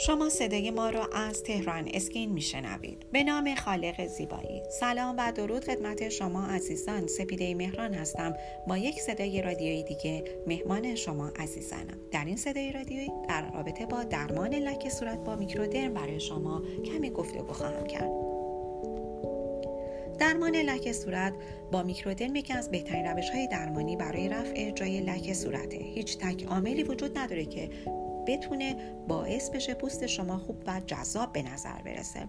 شما صدای ما را از تهران اسکین میشنوید. به نام خالق زیبایی. سلام و درود خدمت شما عزیزان. سپیده مهران هستم. با یک صدای رادیویی دیگه مهمان شما عزیزانم. در این صدای رادیویی در رابطه با درمان لکه صورت با میکرودرم برای شما کمی گفتگو خواهم کرد. درمان لکه صورت با میکرودرم یکی از بهترین روش های درمانی برای رفع جای لکه صورته. هیچ تک عاملی وجود نداره که بتونه باعث بشه پوست شما خوب و جذاب به نظر برسه.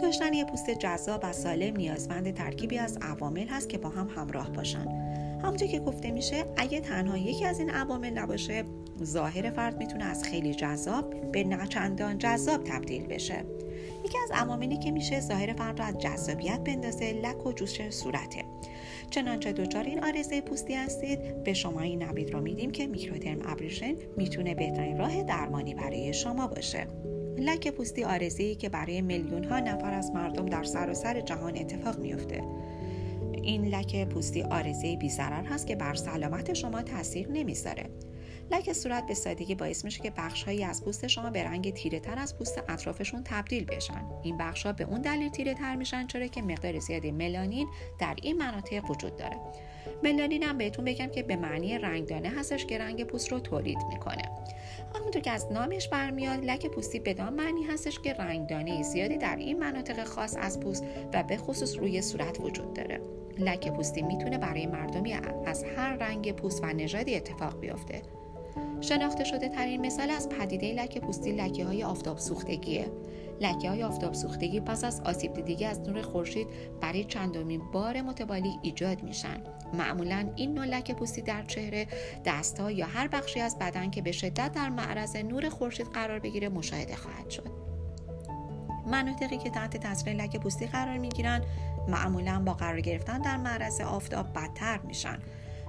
داشتن یه پوست جذاب و سالم نیازمند ترکیبی از عوامل هست که با هم همراه باشن. همونطور که گفته میشه اگه تنها یکی از این عوامل نباشه ظاهر فرد می‌تونه از خیلی جذاب به نچندان جذاب تبدیل بشه. یکی از عواملی که میشه ظاهر فرد رو از جذابیت بندازه لک و جوش صورته. چنانچه دچار این آرزه پوستی هستید؟ به شما این نوید رو میدیم که میکرودرم ابریشن می‌تونه بهترین راه درمانی برای شما باشه. لک پوستی آرزه که برای میلیون ها نفر از مردم در سراسر سر جهان اتفاق میفته این لک پوستی آرزه بی هست که بر سلامت شما تاثیر نمی‌ذاره. لک صورت به سادگی باعث میشه که بخشهایی از پوست شما به رنگ تیره تر از پوست اطرافشون تبدیل بشن. این بخش ها به اون دلیل تیره تر میشن چرا که مقدار زیادی ملانین در این مناطق وجود داره. ملانین هم بهتون بگم که به معنی رنگدانه هستش که رنگ پوست رو تولید می‌کنه. همونطور که از نامش برمیاد لک پوستی بدان معنی هستش که رنگدانه زیادی در این مناطق خاص از پوست و به خصوص روی صورت وجود داره. لک پوستی می‌تونه برای مردمی از هر رنگ پوست و نژادی اتفاق بیفته. شناخته شده ترین مثال از پدیده لکه پوستی لکه های آفتاب سوختگیه. لکه های آفتاب سوختگی پس از آسیب دیدگی از نور خورشید برای چندمین بار متوالی ایجاد میشن. معمولا این نوع لکه پوستی در چهره دستها یا هر بخشی از بدن که به شدت در معرض نور خورشید قرار بگیره مشاهده خواهد شد. مناطقی که تحت تاثیر لکه پوستی قرار می‌گیرن معمولا با قرار گرفتن در معرض آفتاب بدتر میشن.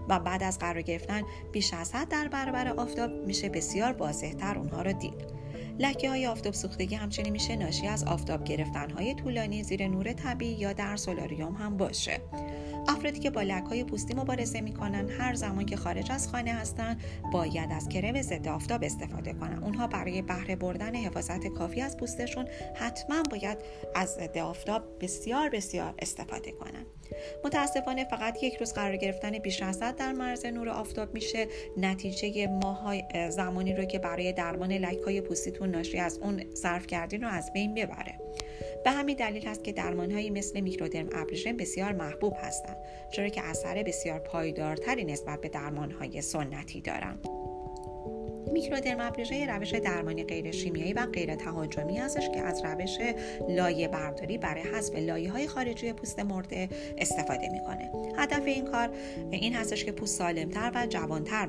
و بعد از قرار گرفتن بیش از حد در برابر آفتاب میشه بسیار واضحتر اونها رو دید. لکه های آفتاب سوختگی همچنین میشه ناشی از آفتاب گرفتن های طولانی زیر نور طبیعی یا در سولاریوم هم باشه. افرادی که با های پوستی مبارزه می‌کنن هر زمان که خارج از خانه هستن باید از کرم ضد آفتاب استفاده کنن. اونها برای بهره بردن حفاظت کافی از پوستشون حتما باید از ضد آفتاب بسیار بسیار استفاده کنن. متاسفانه فقط یک روز قرار گرفتن بیش از در مرز نور آفتاب میشه. نتیجه ماهای زمانی رو که برای درمان لک های پوستیتون ناشی از اون صرف کردین رو از بین ببره. به همین دلیل هست که درمانهایی مثل میکرودرم ابریشن بسیار محبوب هستند چرا که اثر بسیار پایدارتری نسبت به درمانهای سنتی دارند. میکرودرم ابریشن روش درمانی غیر شیمیایی و غیر تهاجمی هستش که از روش لایه برداری برای حذف لایه های خارجی پوست مرده استفاده می‌کنه. هدف این کار این هستش که پوست سالمتر و جوانتر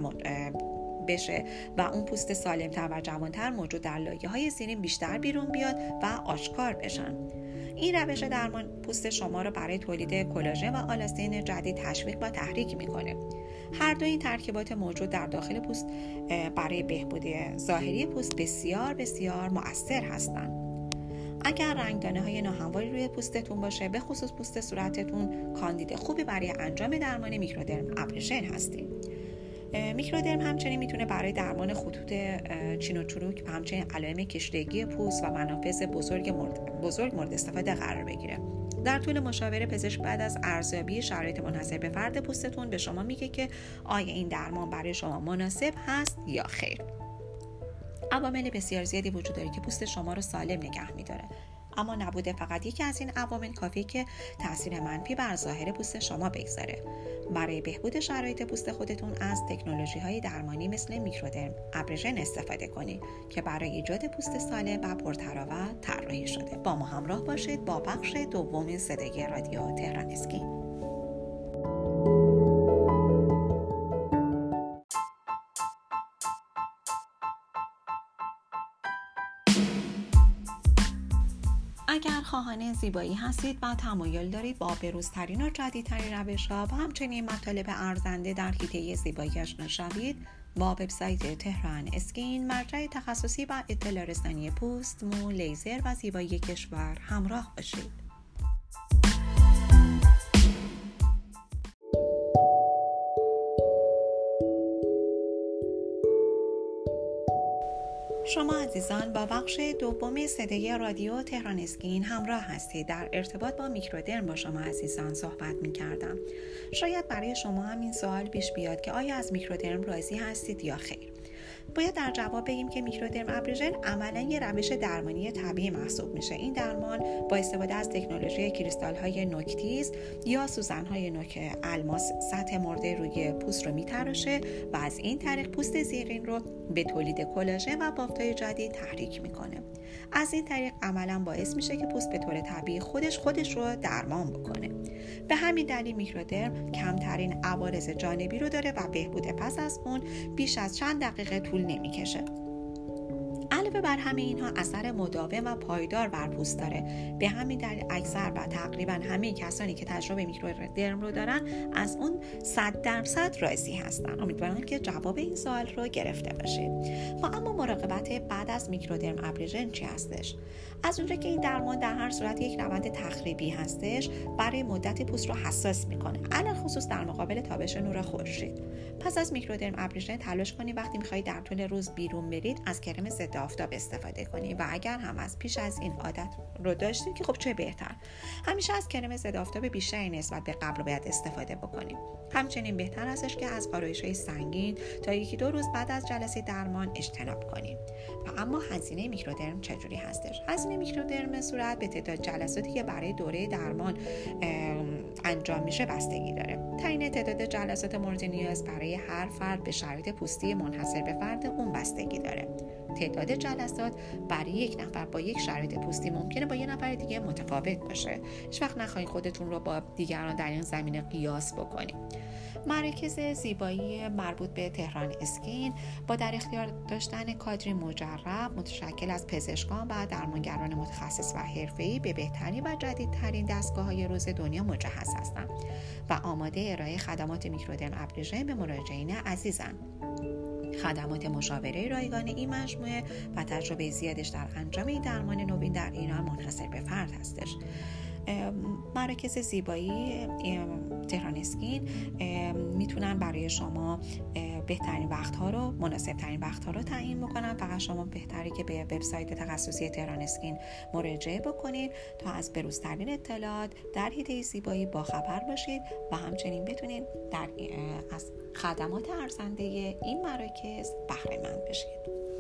بشه و اون پوست سالمتر و جوانتر موجود در لایه های زیرین بیشتر بیرون بیاد و آشکار بشن. این روش درمان پوست شما را برای تولید کلاژن و آلاستین جدید تشویق و تحریک می‌کنه. هر دو این ترکیبات موجود در داخل پوست برای بهبود ظاهری پوست بسیار بسیار مؤثر هستند اگر رنگدانه های ناهمواری روی پوستتون باشه به خصوص پوست صورتتون کاندید خوبی برای انجام درمان میکرودرم ابریشن هستید میکرودرم همچنین می‌تونه برای درمان خطوط چین و چروک و همچنین علائم کشیدگی پوست و منافذ بزرگ مورد, بزرگ مورد استفاده قرار بگیره. در طول مشاوره پزشک بعد از ارزیابی شرایط منحصر به فرد پوستتون به شما میگه که آیا این درمان برای شما مناسب هست یا خیر. عوامل بسیار زیادی وجود داره که پوست شما رو سالم نگه میداره. اما نبوده فقط یکی از این عوامل کافی که تاثیر منفی بر ظاهر پوست شما بگذاره. برای بهبود شرایط پوست خودتون از تکنولوژی های درمانی مثل میکرودرم ابرژن استفاده کنید که برای ایجاد پوست سالم و پرتراوت طراحی شده. با ما همراه باشید با بخش دوم صدای رادیو تهران اسکین خواهان زیبایی هستید و تمایل دارید با بروزترین و جدیدترین روش ها و همچنین مطالب ارزنده در حیطه زیبایی آشنا شوید با وبسایت تهران اسکین مرجع تخصصی و اطلاع رسانی پوست مو لیزر و زیبایی کشور همراه باشید. شما عزیزان با بخش دوم صدای رادیو تهران اسکین همراه هستید. در ارتباط با میکرودرم با شما عزیزان صحبت می کردم شاید برای شما هم این سوال پیش بیاد که آیا از میکرودرم راضی هستید یا خیر. باید در جواب بگیم که میکرودرم ابریژن عملا یه روش درمانی طبیعی محسوب میشه. این درمان با استفاده از تکنولوژی کریستال های نوکتیز یا سوزن های نوک الماس سطح مرده روی پوست رو میتراشه و از این طریق پوست زیرین رو به تولید کلاژن و بافتای جدید تحریک می‌کنه. از این طریق عملا باعث میشه که پوست به طور طبیعی خودش خودش رو درمان بکنه. به همین دلیل میکرودرم کمترین عوارض جانبی رو داره و بهبود پس از اون بیش از چند دقیقه طول نمی‌کشه. علاوه بر همه اینها اثر مداوم و پایدار بر پوست داره. به همین دلیل اکثر و تقریبا همه کسانی که تجربه میکرودرم رو دارن از اون 100 درصد راضی هستن. امیدوارم که جواب این سوال رو گرفته باشید. و اما مراقبت بعد از میکرودرم ابریژن چی هستش؟ از اونجا که این درمان در هر صورت یک روند تخریبی هستش برای مدت پوست رو حساس می‌کنه. علل خصوص در مقابل تابش نور خورشید. پس از میکرودرم ابریژن تلاش کنید وقتی می‌خواهید در طول روز بیرون برید از کرم ضد آفتاب استفاده کنید و اگر هم از پیش از این عادت رو داشتید که خب چه بهتر. همیشه از کرم ضد آفتاب بیشتری نسبت به قبل باید استفاده بکنید همچنین بهتر استش که از آرایش های سنگین تا یکی دو روز بعد از جلسه درمان اجتناب کنید و اما هزینه میکرودرم چجوری هستش؟ هزینه میکرودرم صورت به تعداد جلساتی که برای دوره درمان انجام میشه بستگی داره. تعیین تعداد جلسات مورد نیاز برای هر فرد به شرایط پوستی منحصر به فرد اون بستگی داره. تعداد جلسات برای یک نفر با یک شرایط پوستی ممکنه با یه نفر دیگه متفاوت باشه. هیچ وقت نخواهید خودتون رو با دیگران در این زمینه قیاس بکنید. مراکز زیبایی مربوط به تهران اسکین با در اختیار داشتن کادری مجرب متشکل از پزشکان و درمانگران متخصص و حرفه‌ای به بهترین و جدیدترین دستگاه های روز دنیا مجهز هستند و آماده ارائه خدمات میکرودرم ابریژن به مراجعین عزیزند. خدمات مشاوره رایگان این مجموعه و تجربه زیادش در انجام درمان نوین در ایران منحصر به فرد هستش. مراکز زیبایی تهران اسکین می‌تونن برای شما بهترین وقت ها رو مناسب ترین وقت ها رو تعیین بکنن. فقط شما بهتری که به وبسایت تخصصی تهران اسکین مراجعه بکنید تا از بروزترین اطلاعات در حیطه زیبایی با خبر باشید و همچنین بتونید در از خدمات ارزنده این مراکز بهره مند بشید.